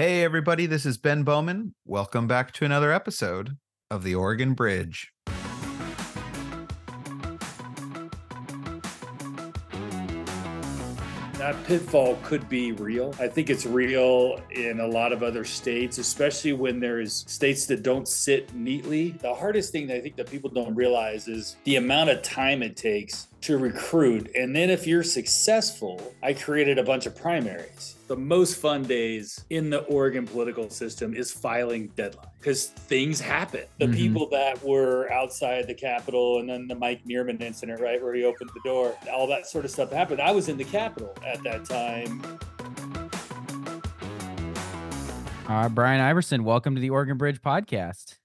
Hey, everybody, this is Ben Bowman. Welcome back to another episode of The Oregon Bridge. that pitfall could be real. I think it's real in a lot of other states, especially when there's states that don't sit neatly. The hardest thing that I think that people don't realize is the amount of time it takes to recruit. And then if you're successful, I created a bunch of primaries. The most fun days in the Oregon political system is filing deadline because things happen. The mm-hmm. people that were outside the Capitol and then the Mike Nearman incident, right, where he opened the door, all that sort of stuff happened. I was in the Capitol at that time. Uh, Bryan Iverson, welcome to the Oregon Bridge podcast.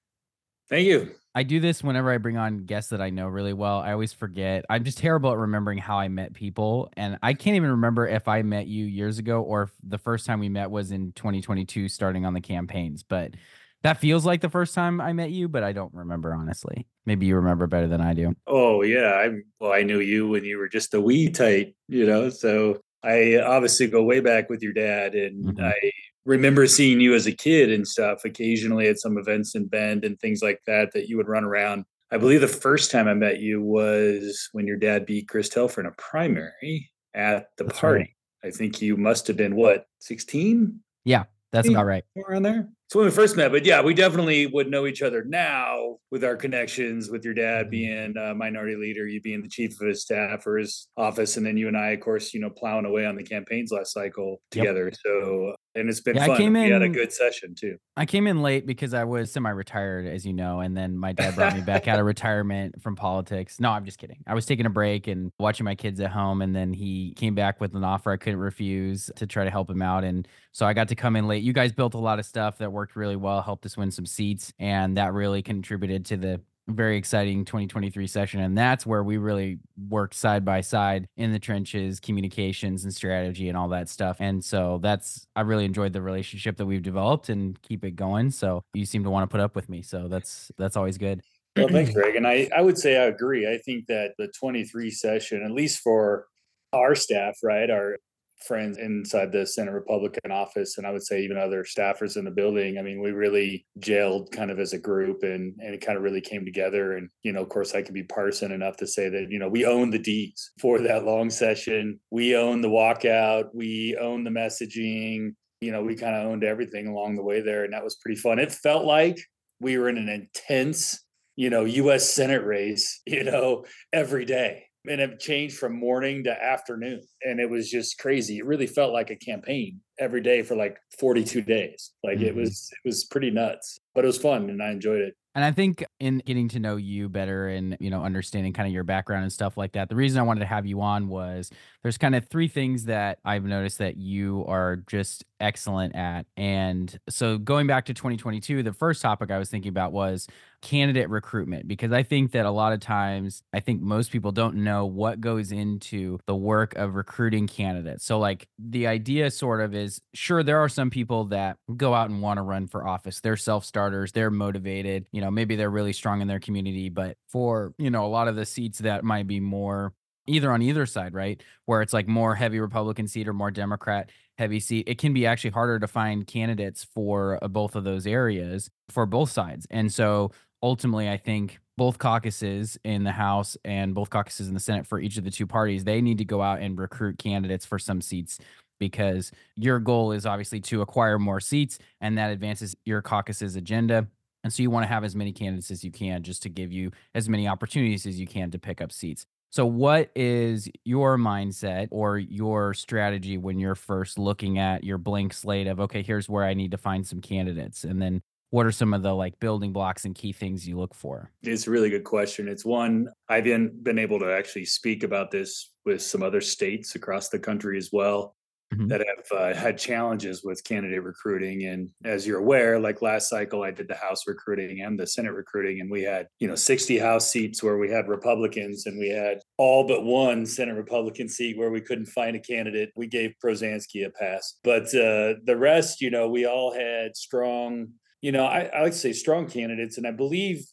Thank you. I do this whenever I bring on guests that I know really well. I always forget. I'm just terrible at remembering how I met people. And I can't even remember if I met you years ago or if the first time we met was in 2022, starting on the campaigns. But that feels like the first time I met you, but I don't remember honestly. Maybe you remember better than I do. Oh, yeah. I, well, I knew you when you were just a wee tight, you know? So I obviously go way back with your dad. And mm-hmm. I remember seeing you as a kid and stuff occasionally at some events in Bend and things like that that you would run around. I believe the first time I met you was when your dad beat Chris Telfer in a primary at the That's party. Right. I think you must have been what, 16? Yeah, that's about right. Around there. So when we first met, but yeah, we definitely would know each other now with our connections, with your dad mm-hmm. being a minority leader, you being the chief of his staff or his office, and then you and I, of course, you know, plowing away on the campaigns last cycle together. Yep. So and it's been yeah, fun. I came in, we had a good session too. I came in late because I was semi-retired, as you know, and then my dad brought me back out of retirement from politics. No, I'm just kidding. I was taking a break and watching my kids at home, and then he came back with an offer I couldn't refuse to try to help him out, and so I got to come in late. You guys built a lot of stuff that worked really well, helped us win some seats, and that really contributed to the very exciting 2023 session and that's where we really worked side by side in the trenches communications and strategy and all that stuff and so that's i really enjoyed the relationship that we've developed and keep it going so you seem to want to put up with me so that's that's always good. Well thanks greg and i i would say i agree. I think that the 23 session at least for our staff right our friends inside the Senate Republican office, and I would say even other staffers in the building. I mean, we really jailed kind of as a group, and and it kind of really came together. And you know, of course, I can be partisan enough to say that you know we own the D's for that long session. We own the walkout. We own the messaging. You know, we kind of owned everything along the way there, and that was pretty fun. It felt like we were in an intense, you know, U.S. Senate race, you know, every day and it changed from morning to afternoon and it was just crazy it really felt like a campaign every day for like 42 days like mm-hmm. it was it was pretty nuts but it was fun and i enjoyed it and I think in getting to know you better and, you know, understanding kind of your background and stuff like that, the reason I wanted to have you on was there's kind of three things that I've noticed that you are just excellent at. And so going back to 2022, the first topic I was thinking about was candidate recruitment because I think that a lot of times I think most people don't know what goes into the work of recruiting candidates. So like the idea sort of is sure there are some people that go out and want to run for office. They're self-starters, they're motivated, you know, maybe they're really strong in their community, but for, you know, a lot of the seats that might be more either on either side, right? Where it's like more heavy Republican seat or more Democrat heavy seat, it can be actually harder to find candidates for uh, both of those areas for both sides. And so ultimately, I think both caucuses in the House and both caucuses in the Senate for each of the two parties, they need to go out and recruit candidates for some seats because your goal is obviously to acquire more seats and that advances your caucus's agenda. And so you want to have as many candidates as you can just to give you as many opportunities as you can to pick up seats. So, what is your mindset or your strategy when you're first looking at your blank slate of, okay, here's where I need to find some candidates? And then what are some of the like building blocks and key things you look for? It's a really good question. It's one I've been been able to actually speak about this with some other states across the country as well mm-hmm. that have uh, had challenges with candidate recruiting. And as you're aware, like last cycle, I did the House recruiting and the Senate recruiting, and we had you know 60 House seats where we had Republicans, and we had all but one Senate Republican seat where we couldn't find a candidate. We gave Prozanski a pass, but uh, the rest, you know, we all had strong you know, I, I like to say strong candidates, and I believe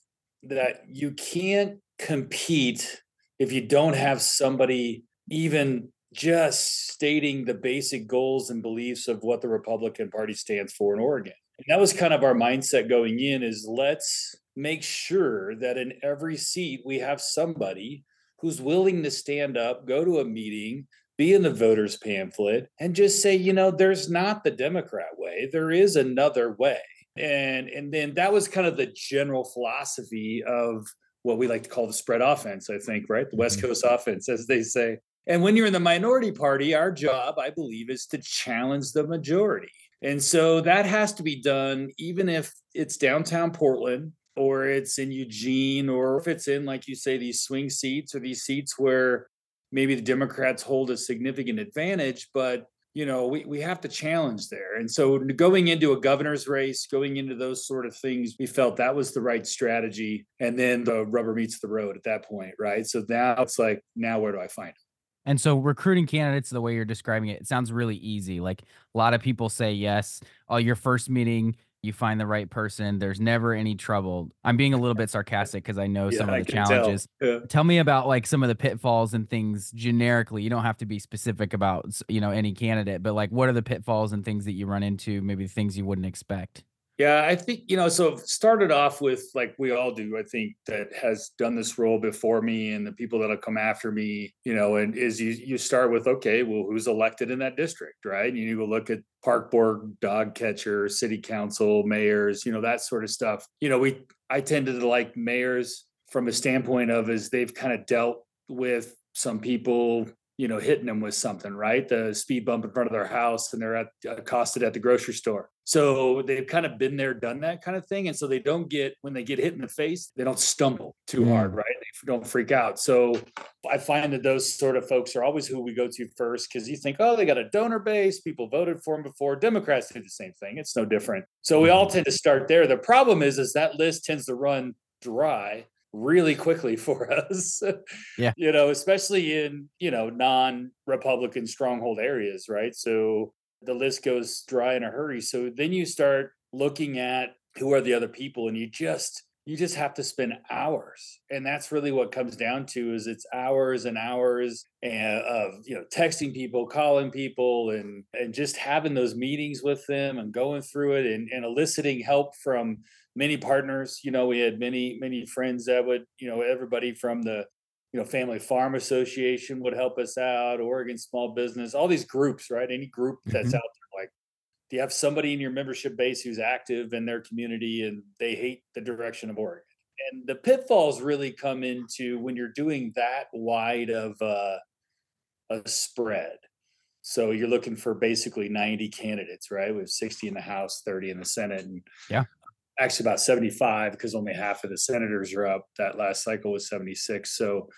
that you can't compete if you don't have somebody even just stating the basic goals and beliefs of what the Republican Party stands for in Oregon. And that was kind of our mindset going in is let's make sure that in every seat we have somebody who's willing to stand up, go to a meeting, be in the voters pamphlet and just say, you know, there's not the Democrat way. There is another way. And and then that was kind of the general philosophy of what we like to call the spread offense, I think, right? The West mm-hmm. Coast offense, as they say. And when you're in the minority party, our job, I believe, is to challenge the majority. And so that has to be done, even if it's downtown Portland or it's in Eugene, or if it's in, like you say, these swing seats or these seats where maybe the Democrats hold a significant advantage, but you know, we, we have to challenge there. And so going into a governor's race, going into those sort of things, we felt that was the right strategy. And then the rubber meets the road at that point, right? So now it's like, now where do I find them? And so recruiting candidates, the way you're describing it, it sounds really easy. Like a lot of people say yes. Oh, your first meeting, you find the right person. There's never any trouble. I'm being a little bit sarcastic because I know yeah, some of the challenges. Tell. Yeah. tell. me about like some of the pitfalls and things generically. You don't have to be specific about you know any candidate, but like what are the pitfalls and things that you run into? Maybe things you wouldn't expect. Yeah, I think, you know, so started off with like we all do, I think that has done this role before me and the people that'll come after me, you know, and is you you start with, okay, well, who's elected in that district, right? And You go look at park board, dog catcher, city council, mayors, you know, that sort of stuff. You know, we I tended to like mayors from a standpoint of is they've kind of dealt with some people you know, hitting them with something, right? The speed bump in front of their house and they're at, accosted at the grocery store. So they've kind of been there, done that kind of thing. And so they don't get, when they get hit in the face, they don't stumble too hard, right? Don't freak out. So I find that those sort of folks are always who we go to first because you think, oh, they got a donor base. People voted for them before. Democrats do the same thing. It's no different. So we all tend to start there. The problem is, is that list tends to run dry really quickly for us. yeah. You know, especially in, you know, non-Republican stronghold areas, right? So the list goes dry in a hurry. So then you start looking at who are the other people and you just you just have to spend hours and that's really what comes down to is it's hours and hours of you know texting people calling people and and just having those meetings with them and going through it and, and eliciting help from many partners. You know, we had many, many friends that would, you know, everybody from the, you know, Family Farm Association would help us out, Oregon Small Business, all these groups, right? Any group that's mm-hmm. out do you have somebody in your membership base who's active in their community and they hate the direction of Oregon? And the pitfalls really come into when you're doing that wide of uh, a spread. So you're looking for basically 90 candidates, right? We have 60 in the House, 30 in the Senate. And yeah actually about 75 because only half of the senators are up. That last cycle was 76. So,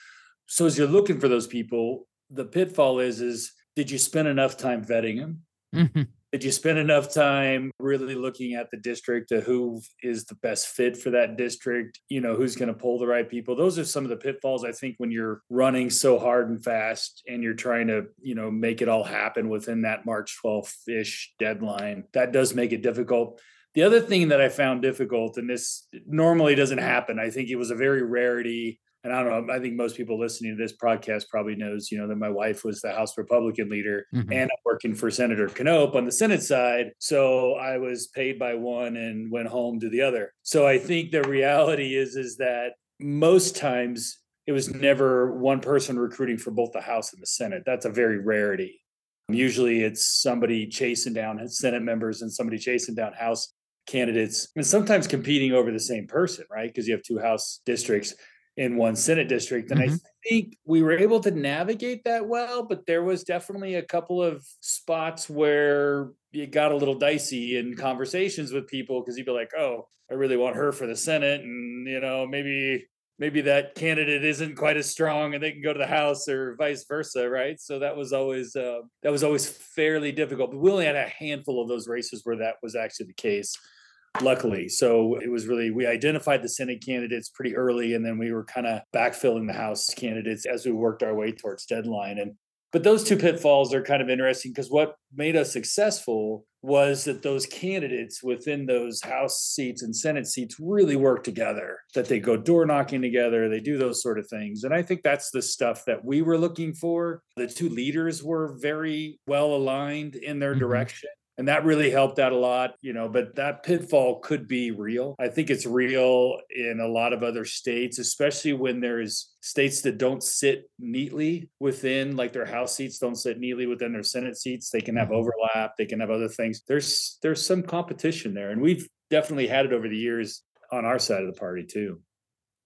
so as you're looking for those people, the pitfall is is did you spend enough time vetting them? Mm-hmm. Did you spend enough time really looking at the district to who is the best fit for that district? You know, who's going to pull the right people? Those are some of the pitfalls I think when you're running so hard and fast and you're trying to, you know, make it all happen within that March 12th ish deadline. That does make it difficult. The other thing that I found difficult, and this normally doesn't happen, I think it was a very rarity. And I don't know, I think most people listening to this podcast probably knows, you know, that my wife was the House Republican leader mm-hmm. and I'm working for Senator Knopp on the Senate side. So I was paid by one and went home to the other. So I think the reality is, is that most times it was never one person recruiting for both the House and the Senate. That's a very rarity. Usually it's somebody chasing down Senate members and somebody chasing down House candidates and sometimes competing over the same person, right? Because you have two House districts in one Senate district. And mm-hmm. I think we were able to navigate that well, but there was definitely a couple of spots where it got a little dicey in conversations with people because you'd be like, oh, I really want her for the Senate. And, you know, maybe maybe that candidate isn't quite as strong and they can go to the house or vice versa right so that was always uh, that was always fairly difficult but we only had a handful of those races where that was actually the case luckily. So it was really, we identified the Senate candidates pretty early, and then we were kind of backfilling the House candidates as we worked our way towards deadline. And but those two pitfalls are kind of interesting because what made us successful was that those candidates within those House seats and Senate seats really work together, that they go door knocking together, they do those sort of things. And I think that's the stuff that we were looking for. The two leaders were very well aligned in their mm-hmm. direction and that really helped out a lot you know but that pitfall could be real. I think it's real in a lot of other states especially when there's states that don't sit neatly within like their house seats don't sit neatly within their senate seats. They can have mm-hmm. overlap. They can have other things. There's there's some competition there. And we've definitely had it over the years on our side of the party too.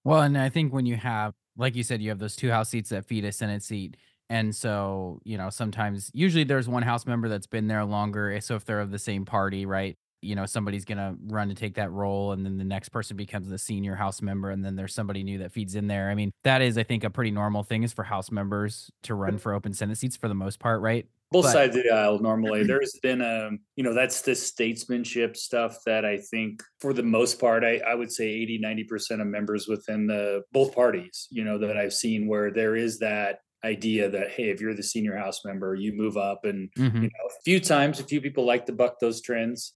Well and i think when you have like you said you have those two house seats that feed a senate seat and so, you know, sometimes, usually there's one house member that's been there longer. Eh, so if they're of the same party, right? You know, somebody's going to run to take that role. And then the next person becomes the senior house member. And then there's somebody new that feeds in there. I mean, that is, I think, a pretty normal thing is for house members to run for open Senate seats for the most part, right? both but, sides of the aisle normally there's been a um, you know that's the statesmanship stuff that i think for the most part i, I would say 80 90% of members within the both parties you know that i've seen where there is that idea that hey if you're the senior house member you move up and mm-hmm. you know a few times a few people like to buck those trends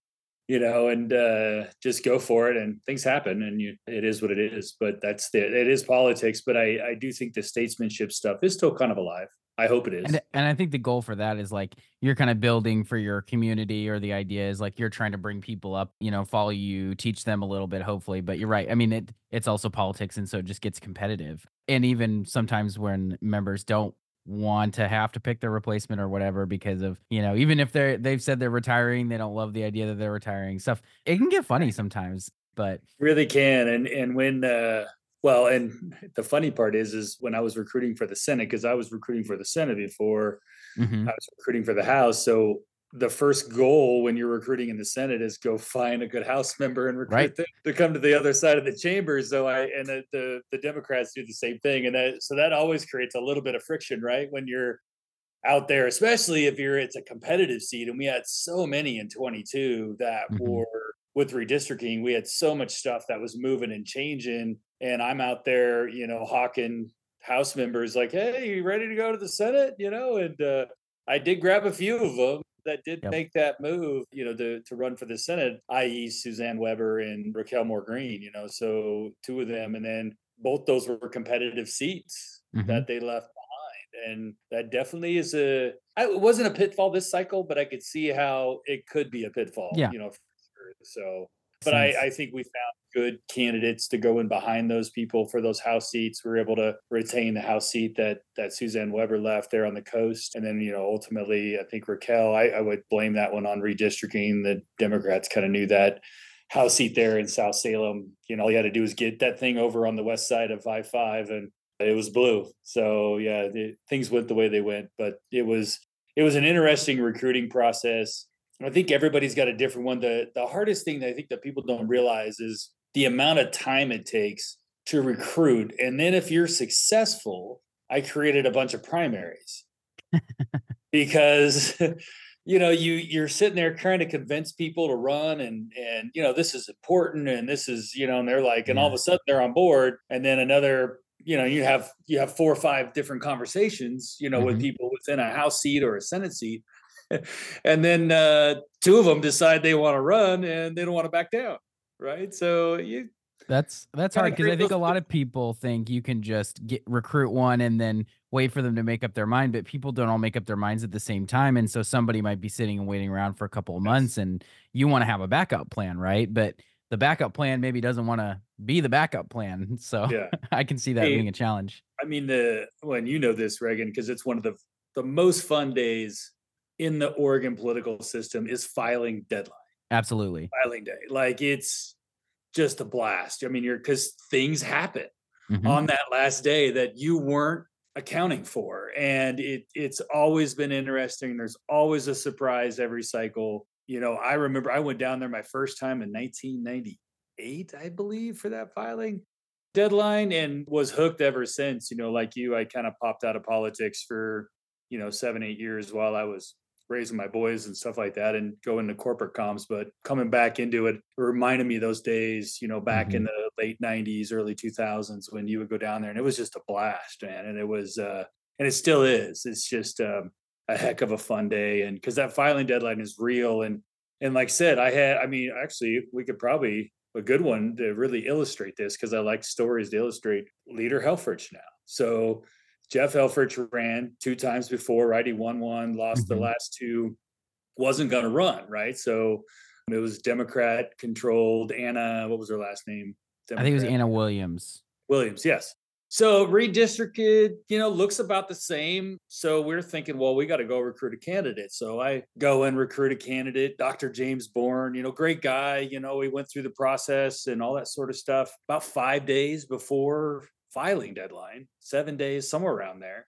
you know and uh just go for it and things happen and you it is what it is but that's the it is politics but i i do think the statesmanship stuff is still kind of alive I hope it is. And, and, I think the goal for that is like you're kind of building for your community, or the idea is like you're trying to bring people up, you know, follow you, teach them a little bit, hopefully. But you're right. I mean, it it's also politics, and so it just gets competitive. And even sometimes when members don't want to have to pick their replacement or whatever because of you know even if they're they've said they're retiring they don't love the idea that they're retiring stuff it can get funny sometimes but really can and and when uh well, and the funny part is, is when I was recruiting for the Senate, because I was recruiting for the Senate before mm-hmm. I was recruiting for the House. So the first goal when you're recruiting in the Senate is go find a good House member and recruit right. them to come to the other side of the chamber. So I and the, the, the Democrats do the same thing, and that so that always creates a little bit of friction, right? When you're out there, especially if you're it's a competitive seat, and we had so many in 22 that mm-hmm. were with redistricting, we had so much stuff that was moving and changing and I'm out there, you know, hawking House members like, "Hey, you ready to go to the Senate?" You know, and uh, I did grab a few of them that did yep. make that move, you know, to to run for the Senate, i.e., Suzanne Weber and Raquel Moore Green. You know, so two of them, and then both those were competitive seats mm-hmm. that they left behind, and that definitely is a. It wasn't a pitfall this cycle, but I could see how it could be a pitfall. Yeah. you know. So, but I, I think we found good candidates to go in behind those people for those house seats. We were able to retain the house seat that that Suzanne Weber left there on the coast, and then you know ultimately I think Raquel. I, I would blame that one on redistricting. The Democrats kind of knew that house seat there in South Salem. You know all you had to do was get that thing over on the west side of I five, and it was blue. So yeah, the, things went the way they went, but it was it was an interesting recruiting process. I think everybody's got a different one. The the hardest thing that I think that people don't realize is the amount of time it takes to recruit. And then if you're successful, I created a bunch of primaries because you know you you're sitting there trying to convince people to run and and you know this is important and this is you know and they're like and all of a sudden they're on board and then another you know you have you have four or five different conversations you know mm-hmm. with people within a house seat or a senate seat and then uh, two of them decide they want to run and they don't want to back down right? So you that's that's hard because I think a lot of people think you can just get recruit one and then wait for them to make up their mind, but people don't all make up their minds at the same time, and so somebody might be sitting and waiting around for a couple of months, and you want to have a backup plan, right? But the backup plan maybe doesn't want to be the backup plan, so yeah. I can see that hey, being a challenge. I mean, the when you know this, Reagan, because it's one of the the most fun days in the Oregon political system is filing deadline. Absolutely. Filing day. Like it's just a blast. I mean, you're because things happen mm-hmm. on that last day that you weren't accounting for. And it it's always been interesting. There's always a surprise every cycle. You know, I remember I went down there my first time in 1998, I believe, for that filing deadline and was hooked ever since. You know, like you, I kind of popped out of politics for, you know, seven, eight years while I was raising my boys and stuff like that and going to corporate comms but coming back into it, it reminded me those days you know back mm-hmm. in the late 90s early 2000s when you would go down there and it was just a blast man and it was uh and it still is. It's just um, a heck of a fun day, and because that filing deadline is real, and and like I said, I had, I mean, actually, we could probably a good one to really illustrate this because I like stories to illustrate Leader Helfrich now. So Jeff Helfrich ran two times before, right? He won one, lost mm-hmm. the last two, wasn't going to run, right? So it was Democrat controlled. Anna, what was her last name? Democrat. I think it was Anna Williams. Williams, yes. So redistricted, you know, looks about the same. So we're thinking, well, we got to go recruit a candidate. So I go and recruit a candidate, Dr. James Bourne, you know, great guy. You know, we went through the process and all that sort of stuff. About five days before filing deadline, seven days, somewhere around there.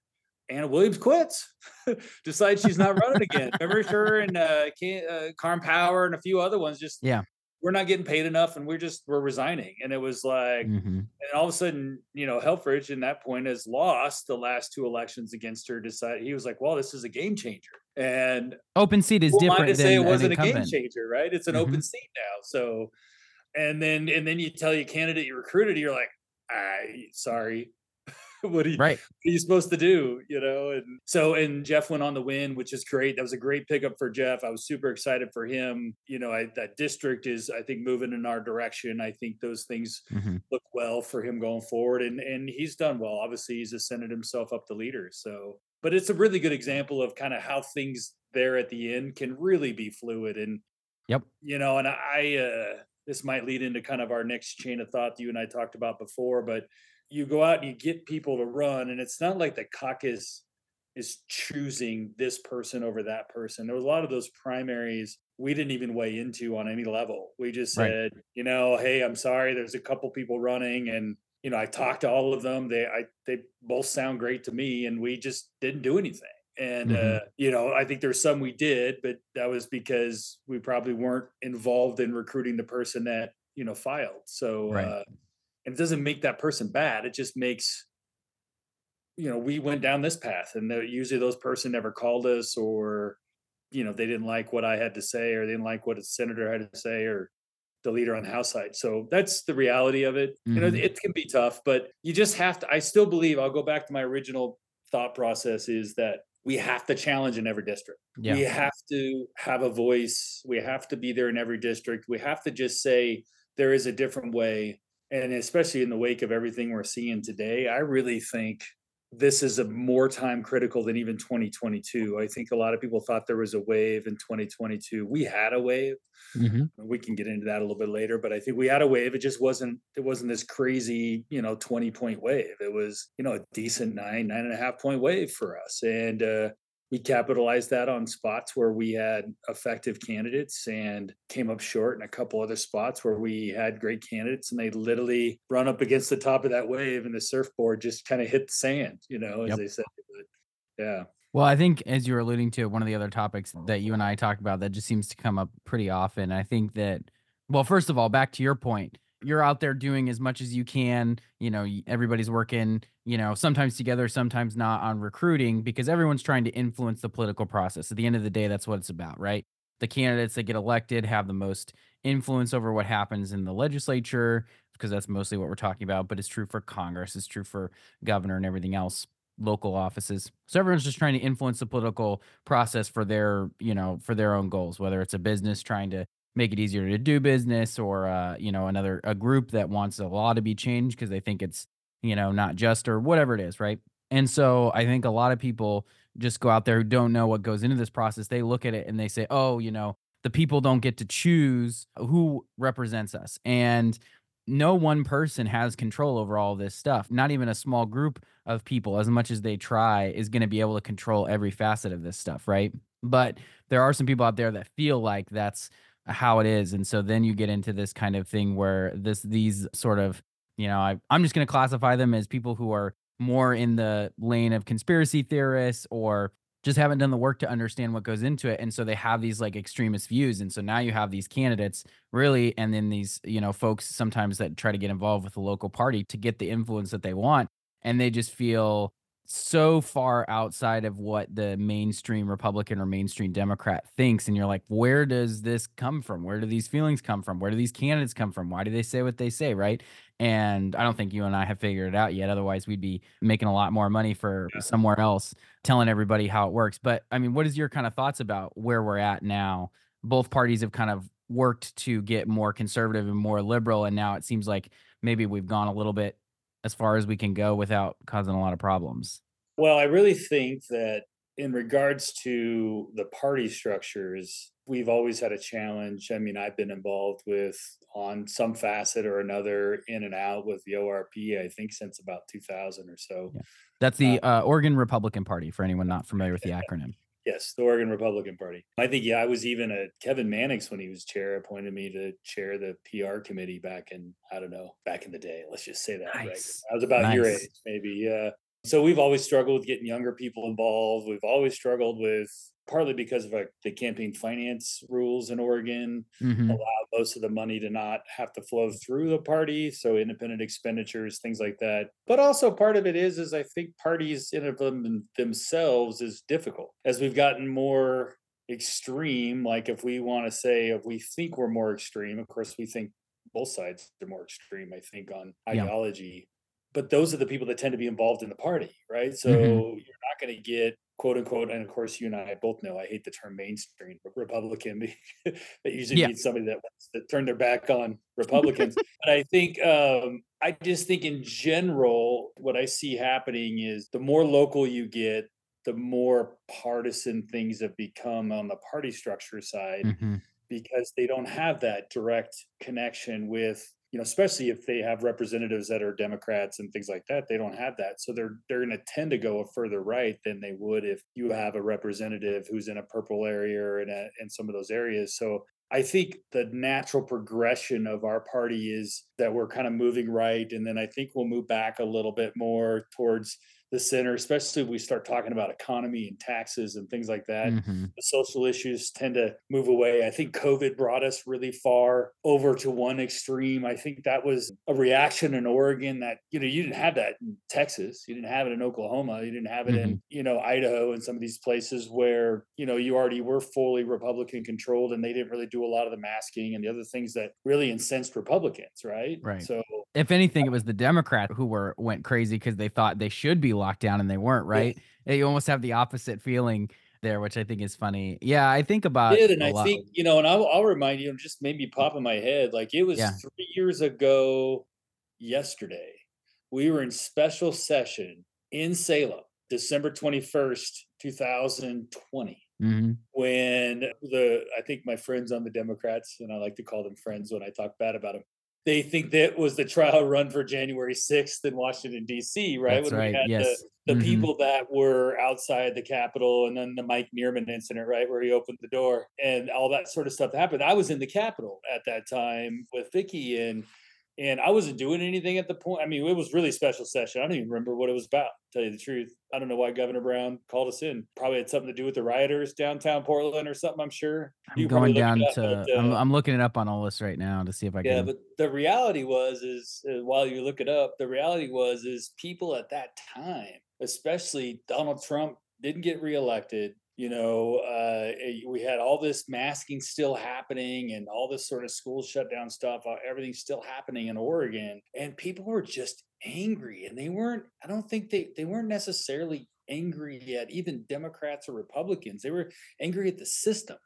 Anna Williams quits, decides she's not running again. Remember her and uh, uh, Karin Power and a few other ones just yeah we're not getting paid enough and we're just we're resigning and it was like mm-hmm. and all of a sudden you know helfrich in that point has lost the last two elections against her decided he was like well this is a game changer and open seat is different to say it wasn't a game changer right it's an mm-hmm. open seat now so and then and then you tell your candidate you recruited you're like I sorry what are you right. what are you supposed to do? You know, and so and Jeff went on the win, which is great. That was a great pickup for Jeff. I was super excited for him. You know, I, that district is I think moving in our direction. I think those things mm-hmm. look well for him going forward, and and he's done well. Obviously, he's ascended himself up the leader. So, but it's a really good example of kind of how things there at the end can really be fluid and. Yep. You know, and I uh this might lead into kind of our next chain of thought that you and I talked about before, but you go out and you get people to run, and it's not like the caucus is choosing this person over that person. There were a lot of those primaries we didn't even weigh into on any level. We just said, right. you know, hey, I'm sorry, there's a couple people running, and you know, I talked to all of them. They, I, they both sound great to me, and we just didn't do anything. And mm-hmm. uh, you know, I think there's some we did, but that was because we probably weren't involved in recruiting the person that you know filed. So right. uh, and it doesn't make that person bad it just makes you know we went down this path and usually those person never called us or you know they didn't like what i had to say or they didn't like what a senator had to say or the leader on the house side so that's the reality of it mm-hmm. you know mm-hmm. it can be tough but you just have to i still believe i'll go back to my original thought process is that we have to challenge in every district. Yeah. We have to have a voice. We have to be there in every district. We have to just say there is a different way and especially in the wake of everything we're seeing today, I really think this is a more time critical than even 2022. I think a lot of people thought there was a wave in 2022. We had a wave. Mm-hmm. We can get into that a little bit later, but I think we had a wave. It just wasn't it wasn't this crazy, you know, 20 point wave. It was, you know, a decent nine, nine and a half point wave for us. And uh we capitalized that on spots where we had effective candidates and came up short in a couple other spots where we had great candidates and they literally run up against the top of that wave and the surfboard just kind of hit the sand, you know, as yep. they said. But yeah. Well, I think as you were alluding to, one of the other topics that you and I talked about that just seems to come up pretty often. I think that, well, first of all, back to your point, you're out there doing as much as you can. You know, everybody's working, you know, sometimes together, sometimes not on recruiting because everyone's trying to influence the political process. At the end of the day, that's what it's about, right? The candidates that get elected have the most influence over what happens in the legislature because that's mostly what we're talking about, but it's true for Congress, it's true for governor and everything else local offices. So everyone's just trying to influence the political process for their, you know, for their own goals, whether it's a business trying to make it easier to do business or uh, you know another a group that wants a law to be changed because they think it's you know not just or whatever it is right? And so i think a lot of people just go out there who don't know what goes into this process they look at it and they say oh you know the people don't get to choose who represents us. And no one person has control over all this stuff. Not even a small group of people as much as they try is going to be able to control every facet of this stuff right? But there are some people out there that feel like that's how it is and so then you get into this kind of thing where this these sort of you know I, i'm just going to classify them as people who are more in the lane of conspiracy theorists or just haven't done the work to understand what goes into it and so they have these like extremist views and so now you have these candidates really and then these you know folks sometimes that try to get involved with the local party to get the influence that they want and they just feel so far outside of what the mainstream Republican or mainstream Democrat thinks. And you're like, where does this come from? Where do these feelings come from? Where do these candidates come from? Why do they say what they say? Right. And I don't think you and I have figured it out yet. Otherwise, we'd be making a lot more money for yeah. somewhere else telling everybody how it works. But I mean, what is your kind of thoughts about where we're at now? Both parties have kind of worked to get more conservative and more liberal. And now it seems like maybe we've gone a little bit as far as we can go without causing a lot of problems. Well, I really think that in regards to the party structures, we've always had a challenge. I mean, I've been involved with on some facet or another in and out with the ORP, I think since about 2000 or so. Yeah. That's the uh, uh, Oregon Republican Party for anyone not familiar with the acronym. Yes, the Oregon Republican Party. I think, yeah, I was even a Kevin Mannix when he was chair, appointed me to chair the PR committee back in, I don't know, back in the day. Let's just say that. Nice. Right? I was about nice. your age, maybe. Yeah. So we've always struggled with getting younger people involved. We've always struggled with partly because of uh, the campaign finance rules in Oregon mm-hmm. allow most of the money to not have to flow through the party, so independent expenditures, things like that. But also part of it is is I think parties in of them themselves is difficult as we've gotten more extreme. Like if we want to say if we think we're more extreme, of course we think both sides are more extreme. I think on ideology. Yeah but those are the people that tend to be involved in the party, right? So mm-hmm. you're not going to get quote unquote, and of course you and I both know I hate the term mainstream Republican. that usually yeah. means somebody that wants to turn their back on Republicans. but I think um, I just think in general, what I see happening is the more local you get, the more partisan things have become on the party structure side. Mm-hmm because they don't have that direct connection with you know, especially if they have representatives that are Democrats and things like that, they don't have that. So they're they're going to tend to go a further right than they would if you have a representative who's in a purple area or in a, in some of those areas. So I think the natural progression of our party is that we're kind of moving right, and then I think we'll move back a little bit more towards the center, especially if we start talking about economy and taxes and things like that. Mm-hmm. The social issues tend to move away. I think COVID brought us really far over to one extreme. I think that was a reaction in Oregon that, you know, you didn't have that in Texas. You didn't have it in Oklahoma. You didn't have it mm-hmm. in, you know, Idaho and some of these places where, you know, you already were fully Republican controlled and they didn't really do a lot of the masking and the other things that really incensed Republicans, right? Right. So if anything, it was the Democrat who were went crazy because they thought they should be locked down and they weren't, right? Yeah. You almost have the opposite feeling there, which I think is funny. Yeah, I think about it, and I lot. think you know, and I'll, I'll remind you, just made me pop in my head. Like it was yeah. three years ago yesterday. We were in special session in Salem, December twenty first, two thousand twenty. Mm-hmm. When the I think my friends on the Democrats, and I like to call them friends when I talk bad about them, they think that was the trial run for January 6th in Washington, D.C., right? That's when right. we had yes. the, the mm-hmm. people that were outside the Capitol and then the Mike Nearman incident, right, where he opened the door and all that sort of stuff happened. I was in the Capitol at that time with Vikki and and I wasn't doing anything at the point. I mean, it was really special session. I don't even remember what it was about. tell you the truth, I don't know why Governor Brown called us in. Probably had something to do with the rioters downtown Portland or something. I'm sure. I'm going down to. But, uh, I'm, I'm, looking it up on all this right now to see if I can. Yeah, but the reality was is uh, while you look it up, the reality was is people at that time, especially Donald Trump, didn't get reelected you know uh, eh, we had all this masking still happening and all this sort of school shutdown stuff uh, everything's still happening in oregon and people were just angry and they weren't i don't think they they weren't necessarily angry at even democrats or republicans they were angry at the system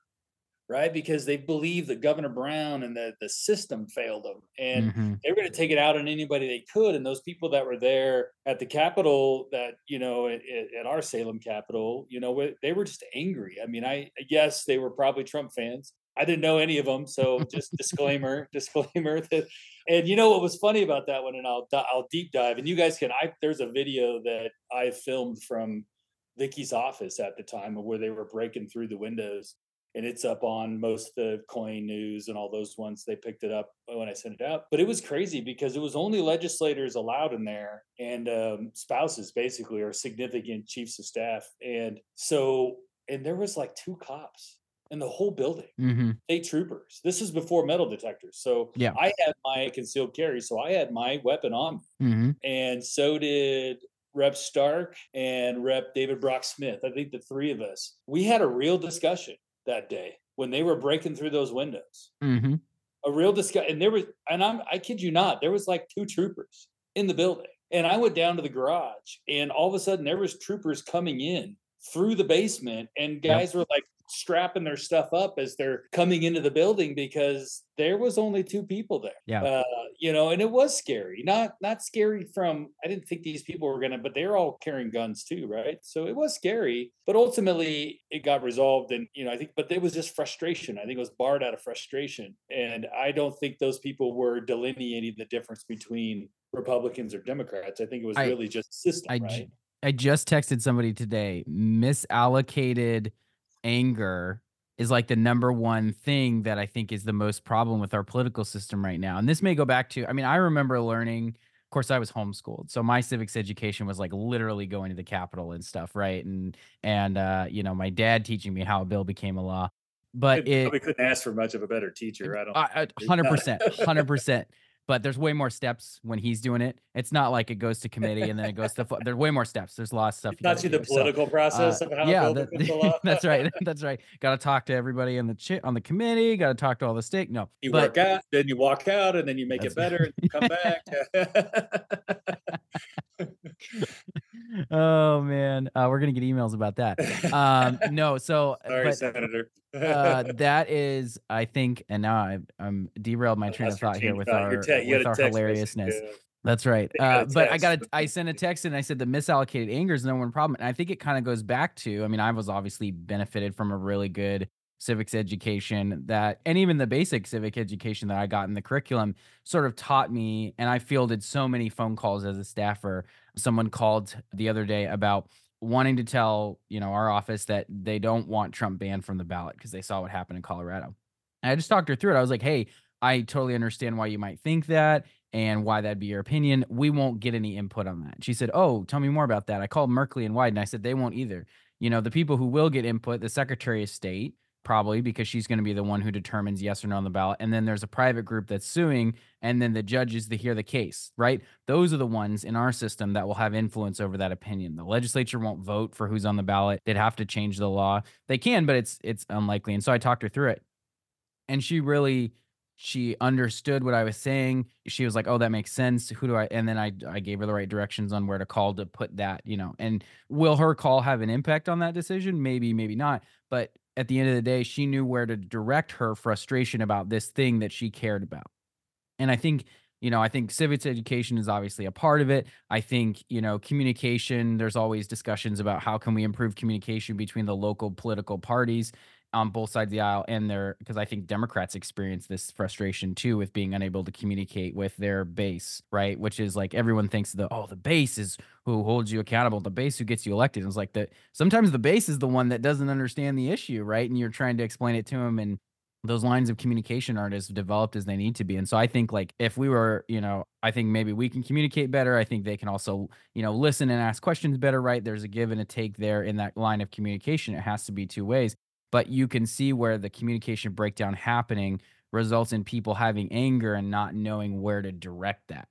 right? Because they believe that Governor Brown and the, the system failed them. And mm-hmm. they were going to take it out on anybody they could. And those people that were there at the Capitol, that, you know, at, at our Salem Capitol, you know, they were just angry. I mean, I, guess they were probably Trump fans. I didn't know any of them. So just disclaimer, disclaimer that, and you know what was funny about that one, and I'll I'll deep dive, and you guys can. I there's a video that I filmed from Vikki's office at the time where they were breaking through the windows and it's up on most of the KOIN news and all those ones they picked it up when i sent it out. But it was crazy because it was only legislators allowed in there and um, spouses basically or significant chiefs of staff. And so and there was like two cops in the whole building. Mm-hmm. state troopers. This is before metal detectors. So yeah. I had my concealed carry so i had my weapon on mm-hmm. and so did Rep. Stark, and Rep. David Brock Smith. I think the three of us, we had a real discussion that day when they were breaking through those windows. Mm-hmm. A real discussion, and there was, and I'm, I kid you not, there was like two troopers in the building, and I went down to the garage, and all of a sudden there was troopers coming in through the basement, and guys yep. were like strapping their stuff up as they're coming into the building because there was only two people there. Yeah. Uh, you know, and it was scary. Not not scary from I didn't think these people were gonna, but they're all carrying guns too, right? So it was scary, but ultimately it got resolved. And you know, I think, but it was just frustration. I think it was barred out of frustration. And I don't think those people were delineating the difference between Republicans or Democrats. I think it was I, really just system, I, right? I just texted somebody today, misallocated anger is like the number one thing that I think is the most problem with our political system right now. And this may go back to, I mean, I remember learning, of course, I was homeschooled. So my civics education was like literally going to the Capitol and stuff, right? And and uh, you know, my dad teaching me how a bill became a law. But we couldn't ask for much of a better teacher. I don't hundred percent, hundred percent but there's way more steps when he's doing it. It's not like it goes to committee and then it goes to. There's way more steps. There's a lot of stuff. You not see the political so, process uh, of how. Yeah, that, that's right. That's right. Got to talk to everybody on the ch- on the committee. Got to talk to all the stake. No, you but, work out, then you walk out, and then you make it better, and come back. oh man, uh, we're gonna get emails about that. Um, no, so sorry, but, Senator. uh, that is, I think, and now I, I'm derailed my train of thought here with our te- with our hilariousness. That's right. Uh, but I got I sent a text and I said the misallocated anger is no one problem. And I think it kind of goes back to, I mean, I was obviously benefited from a really good civics education that and even the basic civic education that I got in the curriculum sort of taught me and I fielded so many phone calls as a staffer. Someone called the other day about wanting to tell, you know, our office that they don't want Trump banned from the ballot because they saw what happened in Colorado. And I just talked her through it. I was like, "Hey, I totally understand why you might think that and why that'd be your opinion. We won't get any input on that." She said, "Oh, tell me more about that." I called Merkley and Wyden. I said they won't either. You know, the people who will get input, the Secretary of State, probably because she's going to be the one who determines yes or no on the ballot. And then there's a private group that's suing, and then the judges that hear the case, right? Those are the ones in our system that will have influence over that opinion. The legislature won't vote for who's on the ballot. They'd have to change the law. They can, but it's it's unlikely. And so I talked her through it. And she really she understood what I was saying. She was like, "Oh, that makes sense. Who do I?" And then I I gave her the right directions on where to call to put that, you know. And will her call have an impact on that decision? Maybe, maybe not. But at the end of the day, she knew where to direct her frustration about this thing that she cared about. And I think, you know, I think civics education is obviously a part of it. I think, you know, communication, there's always discussions about how can we improve communication between the local political parties on both sides of the aisle and their because I think Democrats experience this frustration too with being unable to communicate with their base, right? Which is like everyone thinks the oh the base is who holds you accountable, the base who gets you elected. And it's like that sometimes the base is the one that doesn't understand the issue, right? And you're trying to explain it to them and those lines of communication aren't as developed as they need to be. And so I think like if we were, you know, I think maybe we can communicate better. I think they can also, you know, listen and ask questions better, right? There's a give and a take there in that line of communication. It has to be two ways but you can see where the communication breakdown happening results in people having anger and not knowing where to direct that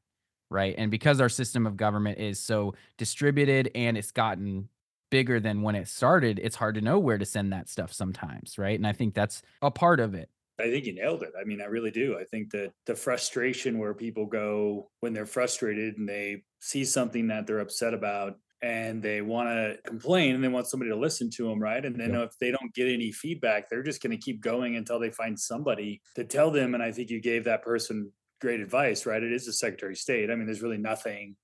right and because our system of government is so distributed and it's gotten bigger than when it started it's hard to know where to send that stuff sometimes right and i think that's a part of it I think you nailed it. I mean, I really do. I think that the frustration where people go when they're frustrated and they see something that they're upset about and they want to complain and they want somebody to listen to them right? And then yeah. if they don't get any feedback they're just going to keep going until they find somebody to tell them and i think you gave that person great advice right? It is the secretary of state. I mean there's really nothing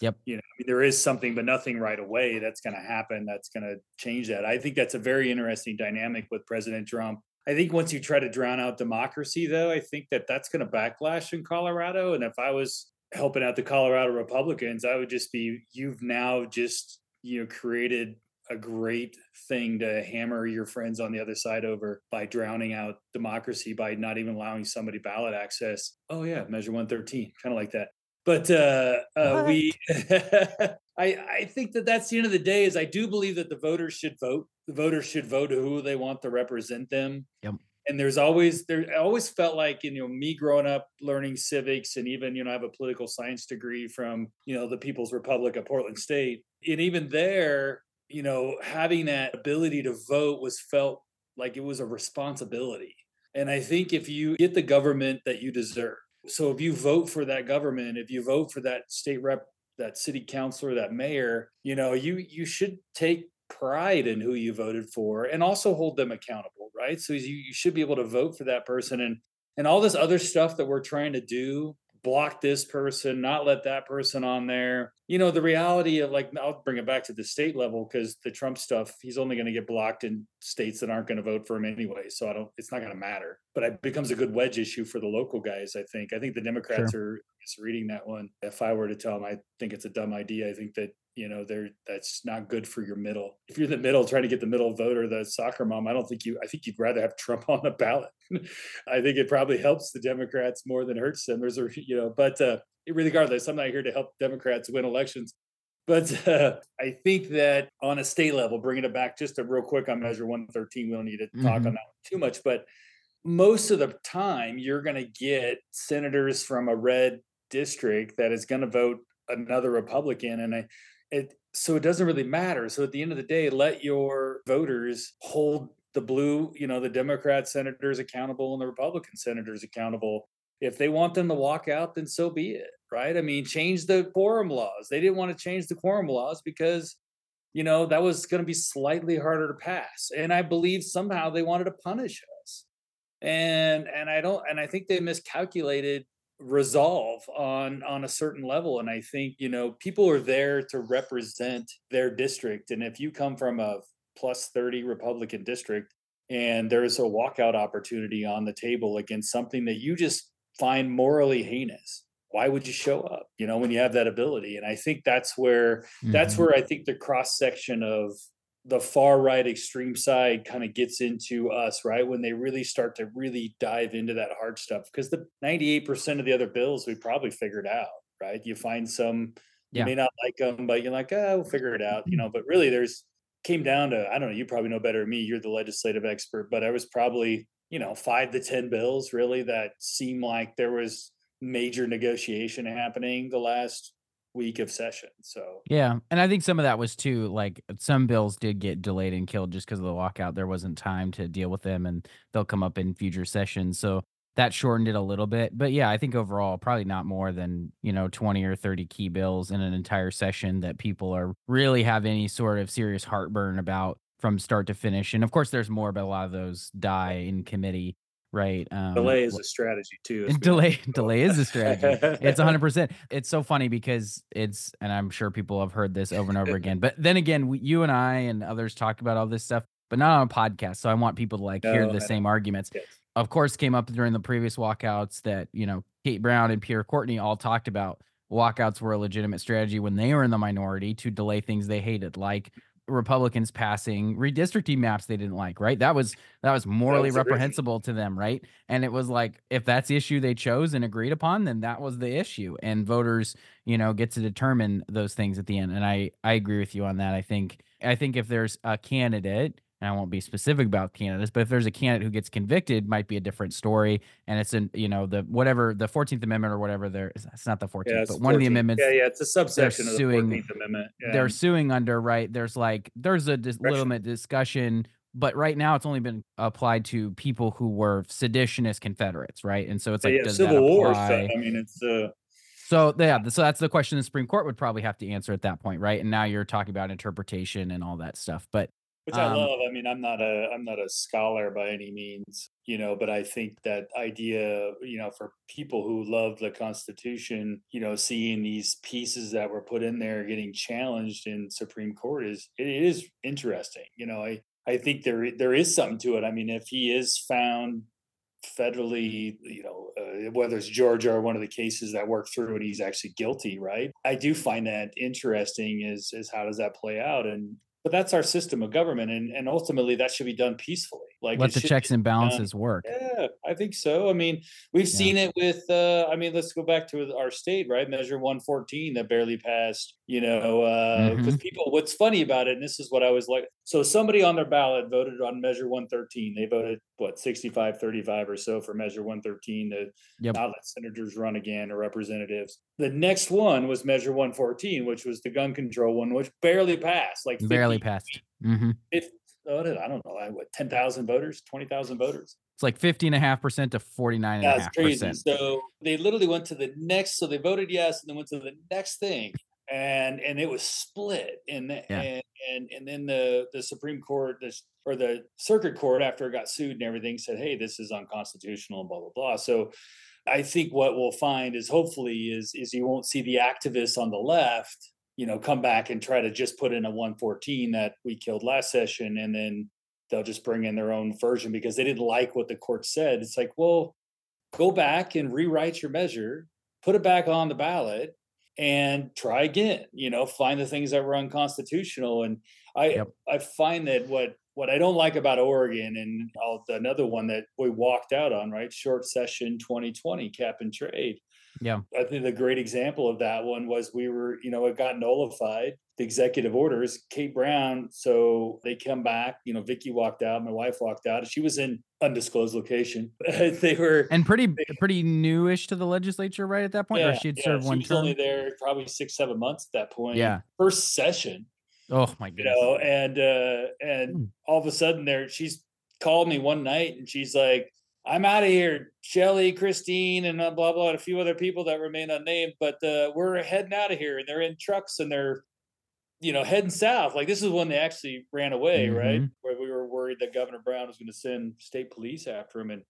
yep. you know I mean, there is something but nothing right away that's going to happen that's going to change that. I think that's a very interesting dynamic with president trump. I think once you try to drown out democracy, though, I think that that's going to backlash in Colorado. And if I was helping out the Colorado Republicans, I would just be you've now just you know created a great thing to hammer your friends on the other side over by drowning out democracy by not even allowing somebody ballot access. Oh yeah, measure 113, kind of like that. But uh, uh, we, I, I think that that's the end of the day. Is I do believe that the voters should vote. The voters should vote who they want to represent them. Yep. And there's always there I always felt like you know me growing up learning civics and even you know I have a political science degree from you know the People's Republic of Portland State. And even there you know having that ability to vote was felt like it was a responsibility. And I think if you get the government that you deserve so if you vote for that government if you vote for that state rep that city councilor that mayor you know you you should take pride in who you voted for and also hold them accountable right so you, you should be able to vote for that person and and all this other stuff that we're trying to do block this person, not let that person on there. You know, the reality of like, I'll bring it back to the state level because the Trump stuff, he's only going to get blocked in states that aren't going to vote for him anyway. So I don't, it's not going to matter. But it becomes a good wedge issue for the local guys, I think. I think the Democrats sure. are reading that one. If I were to tell them, I think it's a dumb idea. I think that you know they're that's not good for your middle if you're the middle trying to get the middle voter the soccer mom i don't think you i think you'd rather have trump on the ballot i think it probably helps the democrats more than hurts them there's a you know but uh regardless i'm not here to help democrats win elections but uh, I think that on a state level, bringing it back just a real quick on Measure 113, we don't need to talk mm-hmm. on that too much, but most of the time, you're going to get senators from a red district that is going to vote another Republican. And I, it so it doesn't really matter. So at the end of the day, let your voters hold the blue, you know, the Democrat senators accountable and the Republican senators accountable. If they want them to walk out, then so be it, right? I mean, change the quorum laws. They didn't want to change the quorum laws because, you know, that was going to be slightly harder to pass. And I believe somehow they wanted to punish us. And and I don't and I think they miscalculated resolve on on a certain level and i think you know people are there to represent their district and if you come from a plus 30 republican district and there's a walkout opportunity on the table against something that you just find morally heinous why would you show up you know when you have that ability and i think that's where mm-hmm. that's where i think the cross section of the far right extreme side kind of gets into us, right? When they really start to really dive into that hard stuff. Because the 98% of the other bills we probably figured out, right? You find some, yeah. you may not like them, but you're like, oh, we'll figure it out, you know. But really, there's came down to, I don't know, you probably know better than me. You're the legislative expert, but I was probably, you know, five to 10 bills really that seemed like there was major negotiation happening the last week of session. So yeah, and I think some of that was too like some bills did get delayed and killed just because of the lockout. There wasn't time to deal with them, and they'll come up in future sessions. So that shortened it a little bit. But yeah, I think overall probably not more than you know twenty or thirty key bills in an entire session that people are really have any sort of serious heartburn about from start to finish. And of course, there's more, but a lot of those die in committee right um, delay is a strategy too delay delay is a strategy. It's 100% it's so funny because it's and i'm sure people have heard this over and over again but then again we, you and i and others talk about all this stuff but not on a podcast so i want people to like no, hear the same arguments. yes. of course came up during the previous walkouts that you know kate brown and peter courtney all talked about walkouts were a legitimate strategy when they were in the minority to delay things they hated like Republicans passing redistricting maps they didn't like, right? That was that was morally that was reprehensible to them, right? And it was like if that's the issue they chose and agreed upon, then that was the issue. And voters, you know, get to determine those things at the end. And I I agree with you on that. I think I think if there's a candidate and I won't be specific about candidates, but if there's a candidate who gets convicted, might be a different story. And it's in, you know, the whatever the 14th Amendment or whatever there it's not the 14th, yeah, but 14th. one of the amendments. Yeah, yeah, it's a subsection of the 14th Amendment. Yeah. They're suing under, right? There's like there's a dis- little bit of discussion, but right now it's only been applied to people who were seditionist Confederates, right? And so it's like yeah, does Civil that War stuff. I mean, it's uh so yeah, so that's the question the Supreme Court would probably have to answer at that point, right? And now you're talking about interpretation and all that stuff. But which I um, love. I mean, I'm not a I'm not a scholar by any means, you know, but I think that idea, you know, for people who love the Constitution, you know, seeing these pieces that were put in there getting challenged in Supreme Court is it is interesting. You know, I I think there there is something to it. I mean, if he is found federally, you know, uh, whether it's Georgia or one of the cases that worked through and he's actually guilty, right? I do find that interesting is is how does that play out? And but that's our system of government and, and ultimately that should be done peacefully Like Let the checks and balances work. Yeah, I think so. I mean, we've Yeah. seen it with. uh I mean, let's go back to our state, right? Measure one fourteen that barely passed. You know, because Mm-hmm. people. What's funny about it, and this is what I was like. So somebody on their ballot voted on Measure one thirteen. They voted what 65, 35 or so for Measure one thirteen to Yep. not let senators run again or representatives. The next one was Measure one fourteen, which was the gun control one, which barely passed. Like Barely 50 passed. hmm if did- I don't know, I what ten thousand voters, twenty thousand voters. It's like 50.5% to 49.5%. That's crazy. So they literally went to the next. So they voted yes, and then went to the next thing, and and it was split. And the- Yeah. and and and then the the Supreme Court, this or the Circuit Court, after it got sued and everything, said, "Hey, this is unconstitutional," and blah blah blah. So. I think what we'll find is hopefully is is you won't see the activists on the left, you know, come back and try to just put in a 114 that we killed last session, and then they'll just bring in their own version because they didn't like what the court said. It's like, well, go back and rewrite your measure, put it back on the ballot, and try again. You know, find the things that were unconstitutional. And I Yep. I find that what what I don't like about Oregon and another one that we walked out on, right? Short session 2020 cap and trade. Yeah. I think the great example of that one was we were, you know, it got nullified, the executive orders, Kate Brown. So they come back, you know, Vikki walked out, my wife walked out. She was in undisclosed location. they were And pretty pretty newish to the legislature right at that point, or yeah, she'd yeah, served she one was term. only there probably six, seven months at that point. Yeah. First session Oh my you know and uh and Hmm. all of a sudden there she's called me one night and she's like i'm out of here shelly christine and uh, blah blah and a few other people that remain unnamed but uh we're heading out of here and they're in trucks and they're you know heading south like this is when they actually ran away right Mhm. where we were worried that governor brown was going to send state police after him and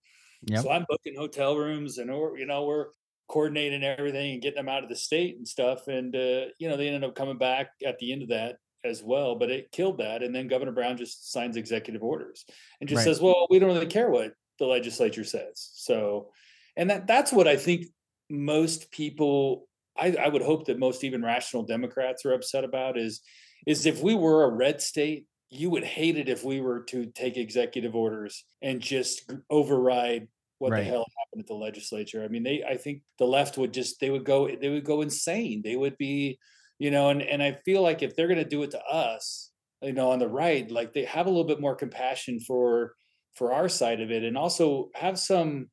Yep. so i'm booking hotel rooms and or you know we're coordinating everything and getting them out of the state and stuff and uh you know they ended up coming back at the end of that as well, but it killed that. And then Governor Brown just signs executive orders and just Right. says, well, we don't really care what the legislature says. So, and that that's what I think most people, I, I would hope that most even rational Democrats are upset about is, is if we were a red state, you would hate it if we were to take executive orders and just override what Right. the hell happened at the legislature. I mean, they, I think the left would just, they would go, they would go insane. They would be, you know and and i feel like if they're going to do it to us you know on the right like they have a little bit more compassion for for our side of it and also have some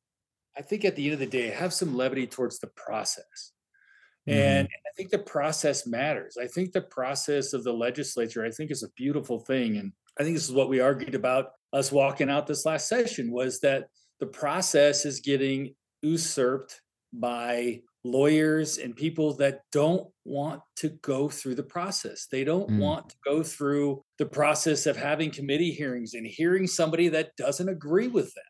i think at the end of the day have some levity towards the process. And mm-hmm. i think the process matters. I think the process of the legislature i think is a beautiful thing. And i think this is what we argued about us walking out this last session was that the process is getting usurped by lawyers and people that don't want to go through the process. They don't Mm. want to go through the process of having committee hearings and hearing somebody that doesn't agree with them.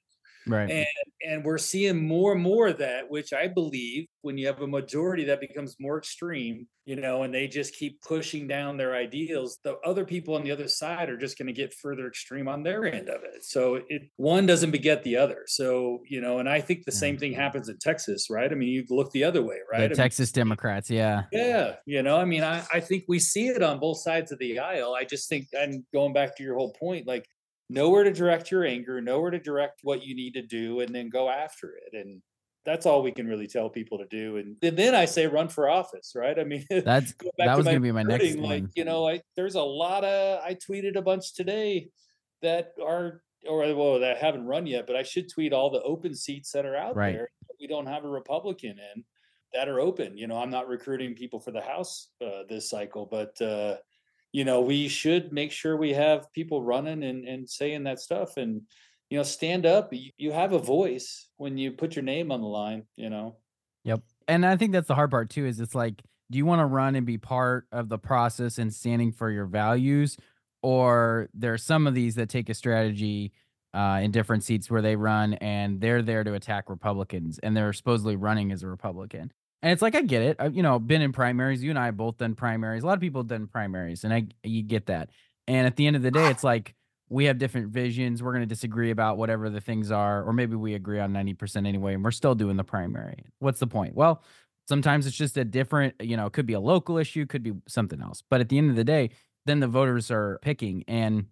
Right. And and we're seeing more and more of that, which I believe when you have a majority that becomes more extreme, you know, and they just keep pushing down their ideals, the other people on the other side are just going to get further extreme on their end of it. So it one doesn't beget the other. So, you know, and I think the same thing happens in Texas, right? I mean, you look the other way, right? The mean, Texas Democrats, yeah. yeah, you know, I mean, I, I think we see it on both sides of the aisle. I just think, and going back to your whole point, like nowhere to direct your anger, nowhere to direct what you need to do, and then go after it. And that's all we can really tell people to do. And, and then I say run for office, right? I mean, That's go that to was gonna be my next recruiting, like you know I, there's a lot of i tweeted a bunch today that are or well that haven't run yet but i should tweet all the open seats that are out Right. there that we don't have a republican in that are open you know i'm not recruiting people for the house uh, this cycle but uh you know we should make sure we have people running and and saying that stuff and you know stand up you, have a voice when you put your name on the line you know Yep. And I think that's the hard part too is it's like do you want to run and be part of the process and standing for your values or there are some of these that take a strategy uh, in different seats where they run and they're there to attack Republicans and they're supposedly running as a Republican. And it's like I get it. I've, you know, been in primaries. You and I have both done primaries. A lot of people have done primaries, and I you get that. And at the end of the day, it's like we have different visions. We're going to disagree about whatever the things are, or maybe we agree on 90% anyway, and we're still doing the primary. What's the point? Well, sometimes it's just a different, you know, it could be a local issue, could be something else. But at the end of the day, then the voters are picking. And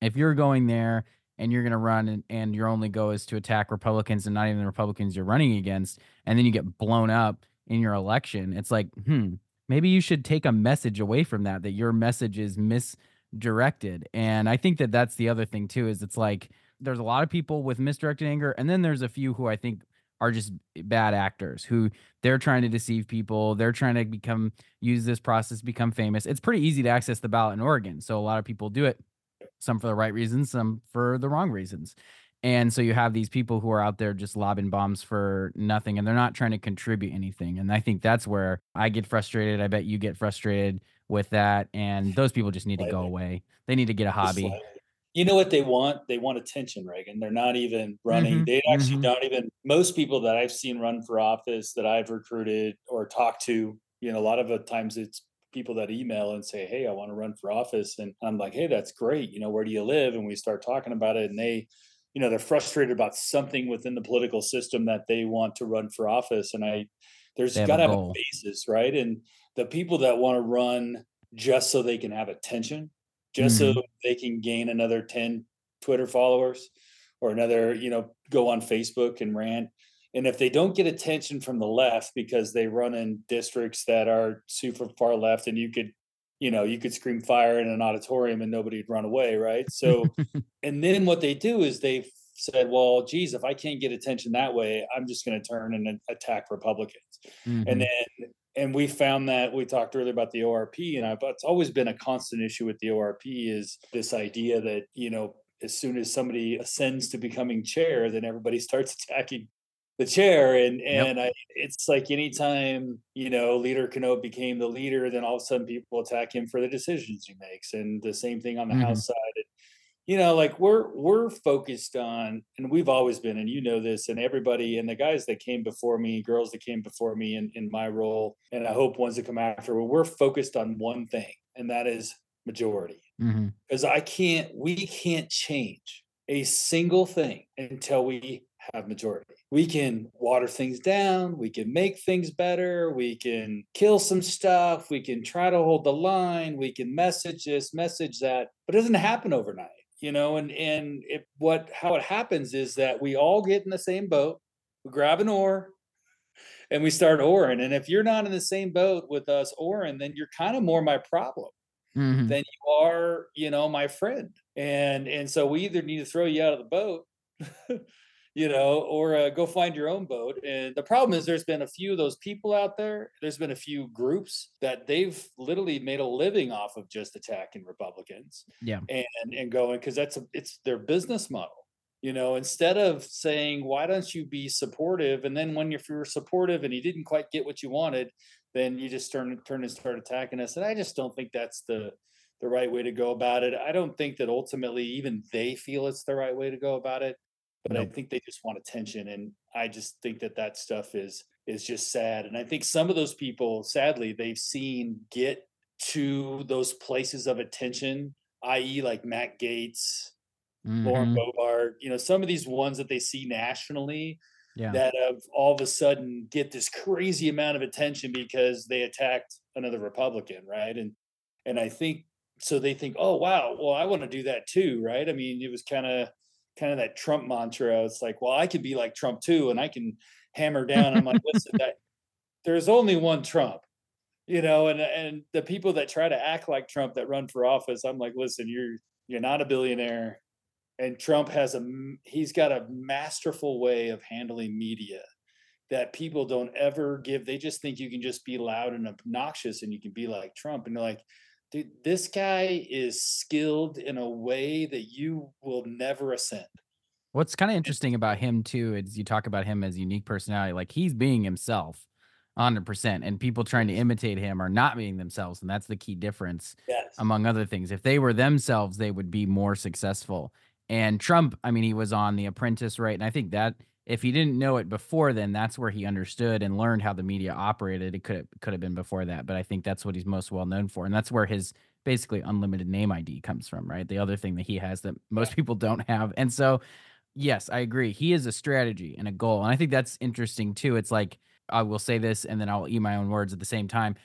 if you're going there and you're going to run and, and your only goal is to attack Republicans and not even the Republicans you're running against, and then you get blown up in your election, it's like, hmm, maybe you should take a message away from that, that your message is misdirected. And I think that that's the other thing too, is it's like there's a lot of people with misdirected anger, and then there's a few who I think are just bad actors who they're trying to deceive people. They're trying to become use this process, become famous. It's pretty easy to access the ballot in Oregon. So a lot of people do it, some for the right reasons, some for the wrong reasons. And so you have these people who are out there just lobbing bombs for nothing and they're not trying to contribute anything. And I think that's where I get frustrated. I bet you get frustrated with that. And those people just need to go away. They need to get a hobby you know what they want? They want attention, Reagan. They're not even running. Mm-hmm, they actually mm-hmm. not even most people that I've seen run for office that I've recruited or talked to, you know, a lot of the times it's people that email and say, Hey, I want to run for office. And I'm like, Hey, that's great. You know, where do you live? And we start talking about it and they, you know, they're frustrated about something within the political system that they want to run for office. And I there's gotta have a basis, right? And the people that want to run just so they can have attention just mm-hmm. so they can gain another 10 Twitter followers or another, you know, go on Facebook and rant. And if they don't get attention from the left because they run in districts that are super far left and you could, you know, you could scream fire in an auditorium and nobody'd run away, right? So, and then what they do is they said, well, geez, if I can't get attention that way, I'm just going to turn and attack Republicans. Mm-hmm. And then and we found that we talked earlier about the ORP, and I, it's always been a constant issue with the ORP is this idea that you know as soon as somebody ascends to becoming chair, then everybody starts attacking the chair, and and yep. I, it's like anytime you know Leader Canote became the leader, then all of a sudden people attack him for the decisions he makes, and the same thing on the mm-hmm. House side. And, you know like we're we're focused on and we've always been and you know this and everybody and the guys that came before me girls that came before me in, in my role and i hope ones that come after well, we're focused on one thing and that is majority because mm-hmm. i can't we can't change a single thing until we have majority. We can water things down, we can make things better, we can kill some stuff, we can try to hold the line, we can message this, message that, but it doesn't happen overnight you know and and it, what how it happens is that we all get in the same boat we grab an oar and we start oaring and if you're not in the same boat with us oaring then you're kind of more my problem mm-hmm. than you are you know my friend and and so we either need to throw you out of the boat you know, or uh, go find your own boat. And the problem is, there's been a few of those people out there. There's been a few groups that they've literally made a living off of just attacking Republicans. Yeah, and and going because that's a, it's their business model. You know, instead of saying, "Why don't you be supportive?" and then when if you're supportive and you didn't quite get what you wanted, then you just turn turn and start attacking us. And I just don't think that's the the right way to go about it. I don't think that ultimately even they feel it's the right way to go about it but. I think they just want attention. And I just think that that stuff is is just sad. And I think some of those people, sadly, they've seen get to those places of attention, i.e., like Matt Gaetz, mm-hmm. Lauren Boebert, you know, some of these ones that they see nationally yeah. that have all of a sudden get this crazy amount of attention because they attacked another Republican, right? And and I think so they think, oh wow, well, I want to do that too, right? I mean, it was kind of kind of that Trump mantra. It's like, well, I could be like Trump too, and I can hammer down. I'm like, listen, that there's only one Trump, you know, and and the people that try to act like Trump that run for office, I'm like, listen, you're you're not a billionaire, and Trump has a he's got a masterful way of handling media that people don't ever give. They just think you can just be loud and obnoxious and you can be like Trump, and they're like dude, this guy is skilled in a way that you will never ascend. What's kind of interesting about him too is you talk about him as unique personality, like he's being himself. 100% and people trying to imitate him are not being themselves and that's the key difference yes. among other things if they were themselves they would be more successful and trump i mean he was on the apprentice right and i think that if he didn't know it before then that's where he understood and learned how the media operated. It could have could have been before that but i think that's what he's most well known for and that's where his basically unlimited name id comes from right? The other thing that he has that most people don't have and so yes i agree he is a strategy and a goal and i think that's interesting too it's like i will say this and then i'll eat my own words at the same time.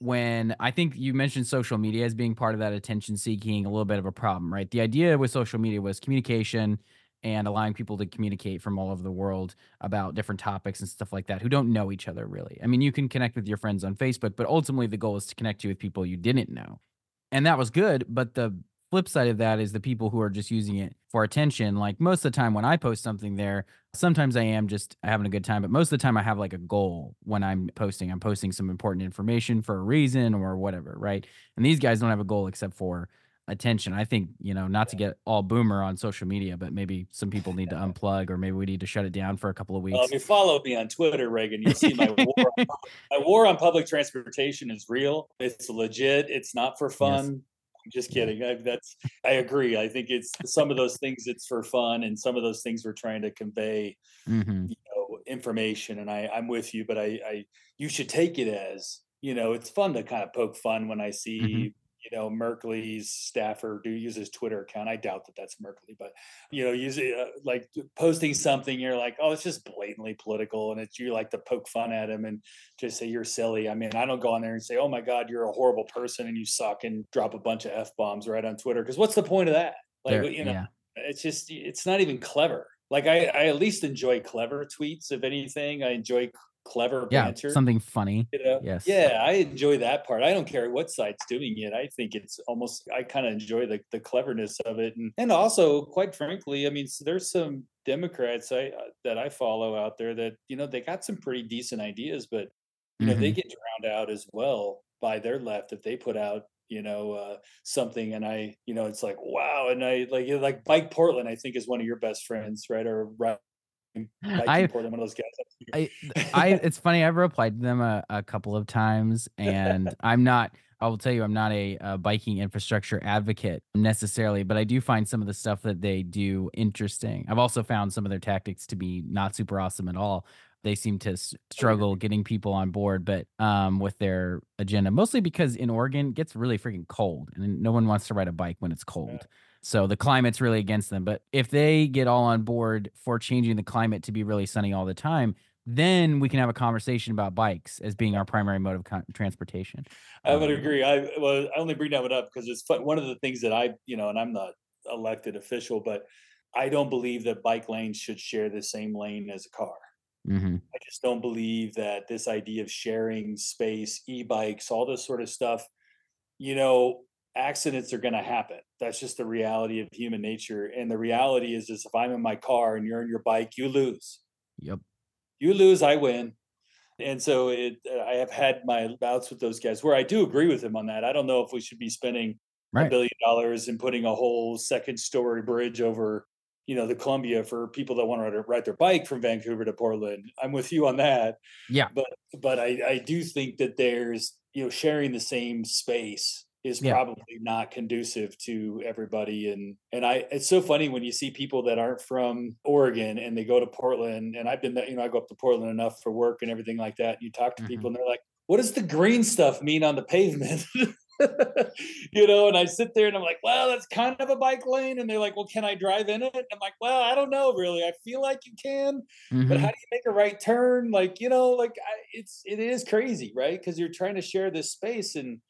When I think you mentioned social media as being part of that attention seeking, a little bit of a problem, right? The idea with social media was communication and allowing people to communicate from all over the world about different topics and stuff like that who don't know each other really. I mean, you can connect with your friends on Facebook, but ultimately the goal is to connect you with people you didn't know. And that was good, but the flip side of that is the people who are just using it for attention. Like most of the time when I post something there, sometimes I am just having a good time, but most of the time I have like a goal when I'm posting. I'm posting some important information for a reason or whatever, right? And these guys don't have a goal except for attention. I think, you know, not to get all boomer on social media, but maybe some people need to unplug or maybe we need to shut it down for a couple of weeks. Well, if you follow me on Twitter, Reagan, you see my war. on, my war on public transportation is real. It's legit. It's not for fun. Yes. I'm just kidding. I, that's I agree. I think it's some of those things it's for fun, and some of those things we're trying to convey, mm-hmm. you know, information. And I I'm with you, but I I you should take it as you know it's fun to kind of poke fun when I see mm-hmm you know Merkley's staffer do use his Twitter account. I doubt that that's Merkley, but you know, using uh, like posting something, you're like, oh, it's just blatantly political, and it's you like to poke fun at him and just say you're silly. I mean, I don't go on there and say, oh my God, you're a horrible person and you suck and drop a bunch of f bombs right on Twitter because what's the point of that? Like, there, you know, yeah. it's just it's not even clever. Like I, I at least enjoy clever tweets. If anything, I enjoy clever yeah, banter. Something funny. You know? Yes. Yeah, I enjoy that part. I don't care what side's doing it. I think it's almost I kind of enjoy the the cleverness of it, and and also, quite frankly, I mean, there's some Democrats I uh, that I follow out there that you know they got some pretty decent ideas, but you know mm-hmm. they get drowned out as well by their left if they put out you know uh, something and i you know it's like wow and i like you know, like BikePortland i think is one of your best friends right or right I, one of those guys. I, I, it's funny. I've replied to them a, a couple of times, and I'm not. I will tell you, I'm not a, a, biking infrastructure advocate necessarily, but I do find some of the stuff that they do interesting. I've also found some of their tactics to be not super awesome at all. They seem to struggle getting people on board, but um, with their agenda, mostly because in Oregon it gets really freaking cold, and no one wants to ride a bike when it's cold. Yeah. So the climate's really against them. But if they get all on board for changing the climate to be really sunny all the time, then we can have a conversation about bikes as being our primary mode of con- transportation. I would um, agree. I well, I only bring that up because it's fun. one of the things that I, you know, and I'm not elected official, but I don't believe that bike lanes should share the same lane as a car. Mm-hmm. I just don't believe that this idea of sharing space, e-bikes, all this sort of stuff, you know, accidents are going to happen. That's just the reality of human nature. And the reality is, is if I'm in my car and you're in your bike, you lose. Yep. You lose, I win. And so it, I have had my bouts with those guys where I do agree with him on that. I don't know if we should be spending right. a billion dollars and putting a whole second story bridge over, you know, the Columbia for people that want to ride their bike from Vancouver to Portland. I'm with you on that. Yeah. But but I, I do think that there's, you know, sharing the same space is yeah. probably not conducive to everybody and and I it's so funny when you see people that aren't from Oregon and they go to Portland and I've been you know I go up to Portland enough for work and everything like that and you talk to mm-hmm. people and they're like what does the green stuff mean on the pavement you know and I sit there and I'm like well that's kind of a bike lane and they're like well can I drive in it and I'm like well I don't know really I feel like you can mm-hmm. but how do you make a right turn like you know like I, it's it is crazy right because you're trying to share this space and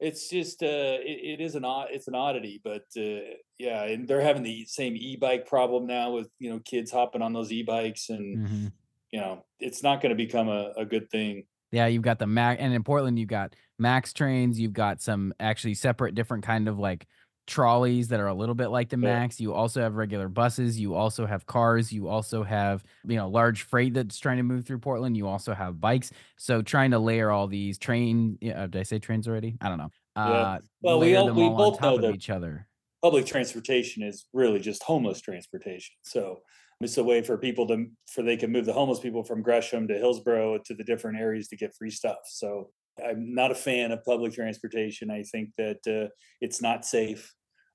it's just uh it, it is an odd it's an oddity but uh yeah and they're having the same e-bike problem now with you know kids hopping on those e-bikes and mm-hmm. you know it's not going to become a, a good thing yeah you've got the mac and in portland you've got max trains you've got some actually separate different kind of like trolleys that are a little bit like the max you also have regular buses you also have cars you also have you know large freight that's trying to move through portland you also have bikes. So trying to layer all these train yeah, did i say trains already? I don't know. Uh yeah. well we, all, we all both know that each other. public transportation is really just homeless transportation. So it's a way for people to for they can move the homeless people from gresham to hillsboro to the different areas to get free stuff. So I'm not a fan of public transportation. I think that uh, it's not safe.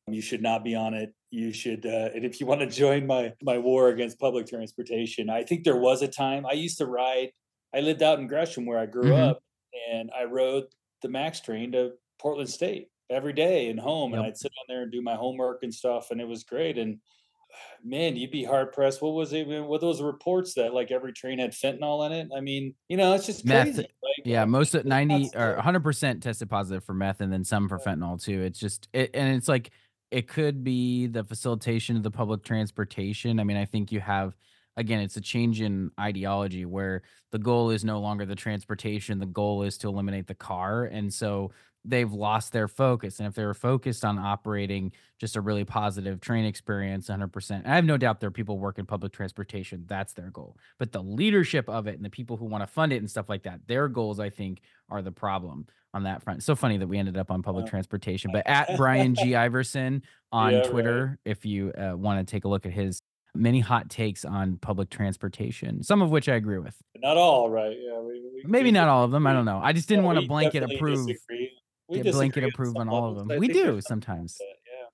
You should not be on it. You should, uh, and if you want to join my my war against public transportation, I think there was a time I used to ride. I lived out in Gresham where I grew mm-hmm. up, and I rode the Max train to Portland State every day and home, yep. and I'd sit on there and do my homework and stuff, and it was great. And man, you'd be hard pressed. What was it? What those reports that like every train had fentanyl in it? I mean, you know, it's just crazy. Meth, Yeah, most of 90 or 100% tested positive for meth and then some for fentanyl too. It's just it, and it's like it could be the facilitation of the public transportation. I mean, I think you have again, it's a change in ideology where the goal is no longer the transportation, the goal is to eliminate the car. And so they've lost their focus. And if they were focused on operating just a really positive train experience 100%, I have no doubt there are people working public transportation. That's their goal. But the leadership of it and the people who want to fund it and stuff like that, their goals, I think, are the problem on that front. So funny that we ended up on public transportation. But at Bryan G. Iverson on Yeah, right. Twitter, if you uh, want to take a look at his many hot takes on public transportation, some of which I agree with. Not all, right? Yeah, we, we, Maybe we not all of them. I don't know. I just didn't Yeah, want to blanket approve. disagree. We get blanket approve on all of them. I We do sometimes. that, Yeah.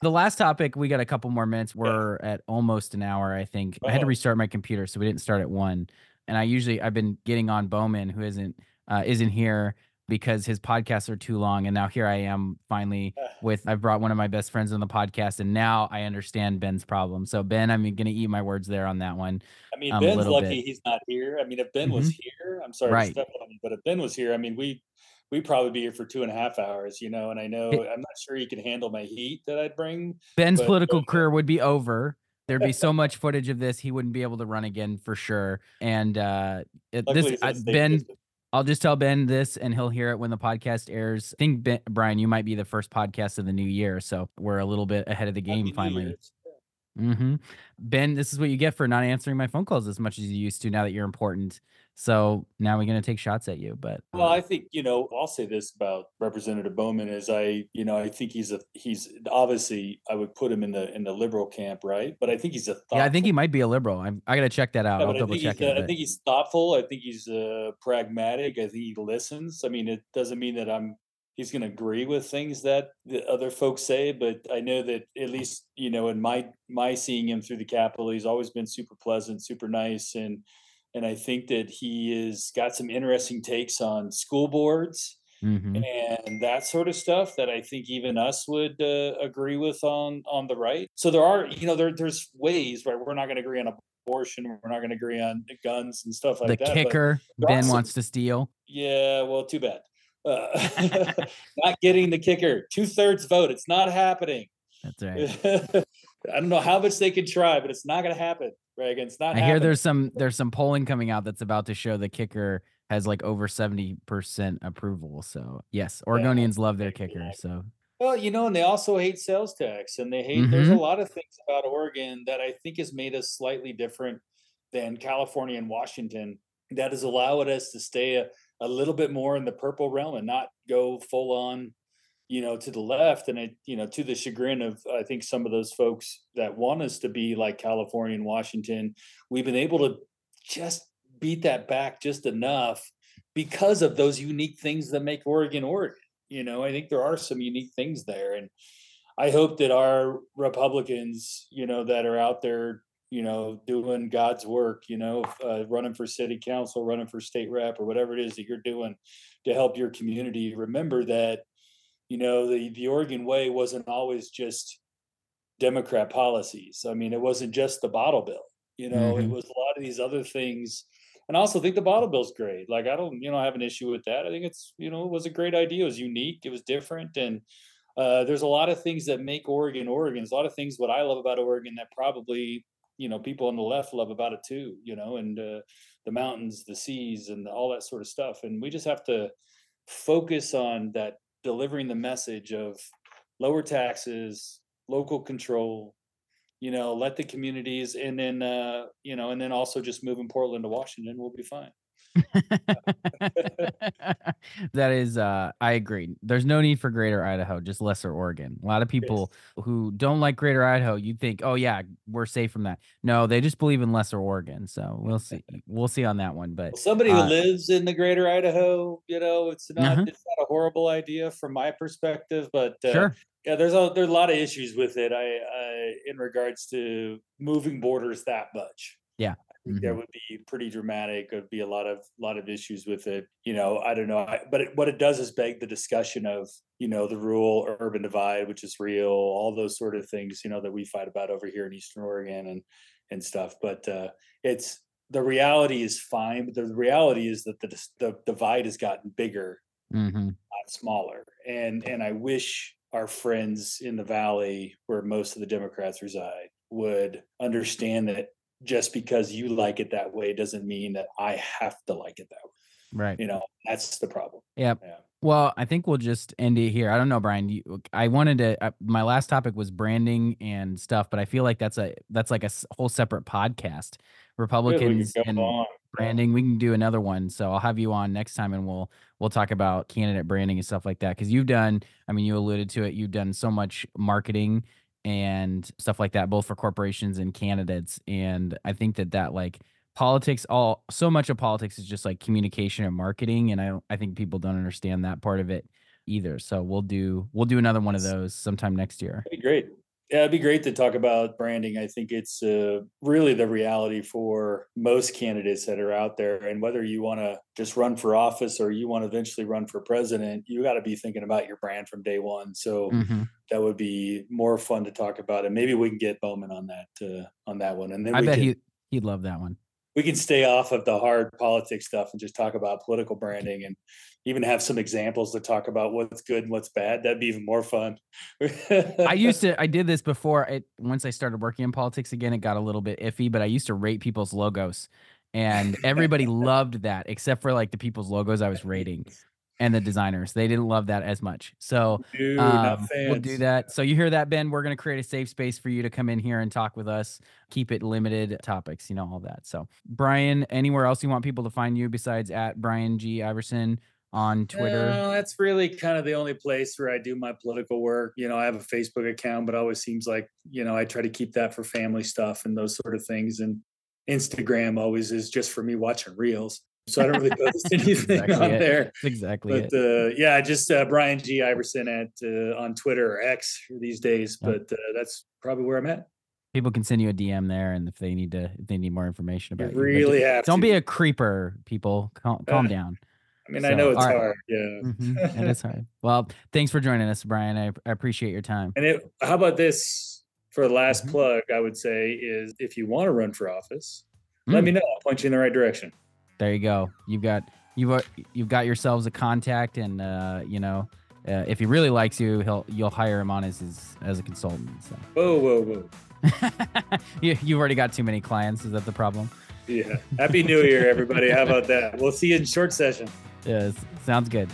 The last topic, we got a couple more minutes. We're at almost an hour, I think. I had to Oh. restart my computer, so we didn't start at one. And I usually I've been getting on Bowman, who isn't uh, isn't here because his podcasts are too long. And now here I am finally with I've brought one of my best friends on the podcast, and now I understand Ben's problem. So Ben, I'm gonna eat my words there on that one. I mean, um, Ben's lucky bit. Mm-hmm. he's not here. I mean, if Ben was here, I'm sorry Right. to step on you, but if Ben was here, I mean, we we'd probably be here for two and a half hours, you know. And I know I'm not sure he can handle my heat that I'd bring. Ben's But- political but- career would be over. There'd be so much footage of this, he wouldn't be able to run again for sure. And uh, it, this he's in I, a safe Ben. I'll just tell Ben this, and he'll hear it when the podcast airs. I think ben, Bryan, you might be the first podcast of the new year, so we're a little bit ahead of the game finally. Year's. hmm Ben, this is what you get for not answering my phone calls as much as you used to. Now that you're important, so now we're gonna take shots at you. But Well, I think you know. I'll say this about Representative Bowman is I, you know, I think he's a he's obviously I would put him in the in the liberal camp, right? But I think he's a yeah, I think he might be a liberal. I'm, I gotta check that out. Yeah, I'll double check it. I think he's thoughtful. I think he's uh, pragmatic. I think he listens. I mean, it doesn't mean that I'm he's going to agree with things that the other folks say, but I know that at least you know in my my seeing him through the Capitol, he's always been super pleasant, super nice, and and I think that he is got some interesting takes on school boards Mhm. and that sort of stuff that I think even us would uh, agree with on on the right. So there are, you know, there there's ways where we're not going to agree on abortion, we're not going to agree on guns and stuff like the that. The kicker Ben some- wants to steal. yeah, well, too bad. Uh, not getting the kicker, two thirds vote. It's not happening. That's right. I don't know how much they can try, but it's not going to happen, Reagan. It's not. I hear there's some there's some polling coming out that's about to show the kicker has like over 70% approval. So yes, Oregonians love their yeah. kicker. So Well, you know, and they also hate sales tax, and they hate. There's a Mhm. lot of things about Oregon that I think has made us slightly different than California and Washington. That has allowed us to stay a, a little bit more in the purple realm and not go full on, you know, to the left. And it, you know, to the chagrin of I think some of those folks that want us to be like California and Washington, we've been able to just beat that back just enough because of those unique things that make Oregon Oregon you know i think there are some unique things there and i hope that our republicans you know that are out there you know doing god's work you know uh, running for city council running for state rep or whatever it is that you're doing to help your community remember that you know the the oregon way wasn't always just democrat policies i mean it wasn't just the bottle bill you know it Mhm. was a lot of these other things and I also think the bottle bill's great. Like I don't, you know, have an issue with that. I think it's, you know, it was a great idea. It was unique. It was different, and uh, there's a lot of things that make Oregon Oregon. There's a lot of things what I love about Oregon that probably, you know, people on the left love about it too. You know, and uh, the mountains, the seas, and all that sort of stuff. And we just have to focus on that delivering the message of lower taxes, local control, you know, let the communities and then uh, you know, and then also just moving Portland to Washington, we'll be fine. that is uh I agree. There's no need for greater Idaho, just lesser Oregon. A lot of people who don't like greater Idaho, you'd think, "Oh yeah, we're safe from that." No, they just believe in lesser Oregon. So, we'll see. We'll see on that one, but Well, somebody uh, who lives in the greater Idaho, you know, it's not Uh-huh. it's not a horrible idea from my perspective, but uh, sure. yeah, there's a there's a lot of issues with it. I, I in regards to moving borders that much. Yeah. That Mhm. would be pretty dramatic. There'd be a lot of lot of issues with it. You know, I don't know, I, but it, what it does is beg the discussion of you know the rural urban divide, which is real, all those sort of things. You know that we fight about over here in Eastern Oregon and and stuff. But uh, it's the reality is fine, but the reality is that the the divide has gotten bigger, Mm-hmm. not smaller. And and I wish our friends in the valley where most of the Democrats reside would understand that just because you like it that way doesn't mean that I have to like it that way. Right. You know, that's the problem. Yep. Yeah. Well, I think we'll just end it here. I don't know, Bryan. You, I wanted to. Uh, my last topic was branding and stuff, but I feel like that's a that's like a whole separate podcast. Good, we can Republicans and on. branding. We can do another one. So I'll have you on next time, and we'll we'll talk about candidate branding and stuff like that. Because you've done. I mean, you alluded to it. You've done so much marketing and stuff like that, both for corporations and candidates. And I think that that like politics all so much of politics is just like communication and marketing and i i think people don't understand that part of it either so we'll do we'll do another one of those sometime next year That'd be great. Yeah, it'd be great to talk about branding. I think it's uh, really the reality for most candidates that are out there. And whether you want to just run for office or you want to eventually run for president, you got to be thinking about your brand from day one. So Mhm. that would be more fun to talk about, and maybe we can get Bowman on that uh, on that one, and then i bet can he he'd love that one we can stay off of the hard politics stuff and just talk about political branding and even have some examples to talk about what's good and what's bad. That'd be even more fun. i used to i did this before it once i started working in politics again it got a little bit iffy but i used to rate people's logos and everybody loved that except for like the people's logos i was rating and the designers they didn't love that as much so Dude, Um, we'll do that. So you hear that, Ben? We're going to create a safe space for you to come in here and talk with us. Keep it limited topics, you know, all that. So, Bryan, anywhere else you want people to find you besides at Bryan G Iverson on Twitter? No, that's really kind of the only place where I do my political work. You know, I have a Facebook account, but always seems like, you know, I try to keep that for family stuff and those sort of things. And Instagram always is just for me watching reels. So I don't really post anything Exactly on it. there. That's exactly But uh, yeah, just uh, Bryan G. Iverson at uh, on Twitter or X these days. Yep. But uh, that's probably where I'm at. People can send you a DM there, and if they need to, if they need more information about you, But really d- have don't to. be a creeper, people. Calm, calm Uh, down. I mean, I know it's right. hard. Yeah. Mhm, It is hard. Well, thanks for joining us, Bryan. I, I appreciate your time. And it, how about this for the last Mhm. plug? I would say is if you want to run for office, let Mm. me know. I'll point you in the right direction. There you go. You've got you've you've got yourselves a contact, and uh, you know, uh, if he really likes you, he'll you'll hire him on as his as a consultant. So Whoa, whoa, whoa. you, you've already got too many clients. Is that the problem? Yeah. Happy New Year, everybody. How about that? We'll see you in short session. Yes, sounds good.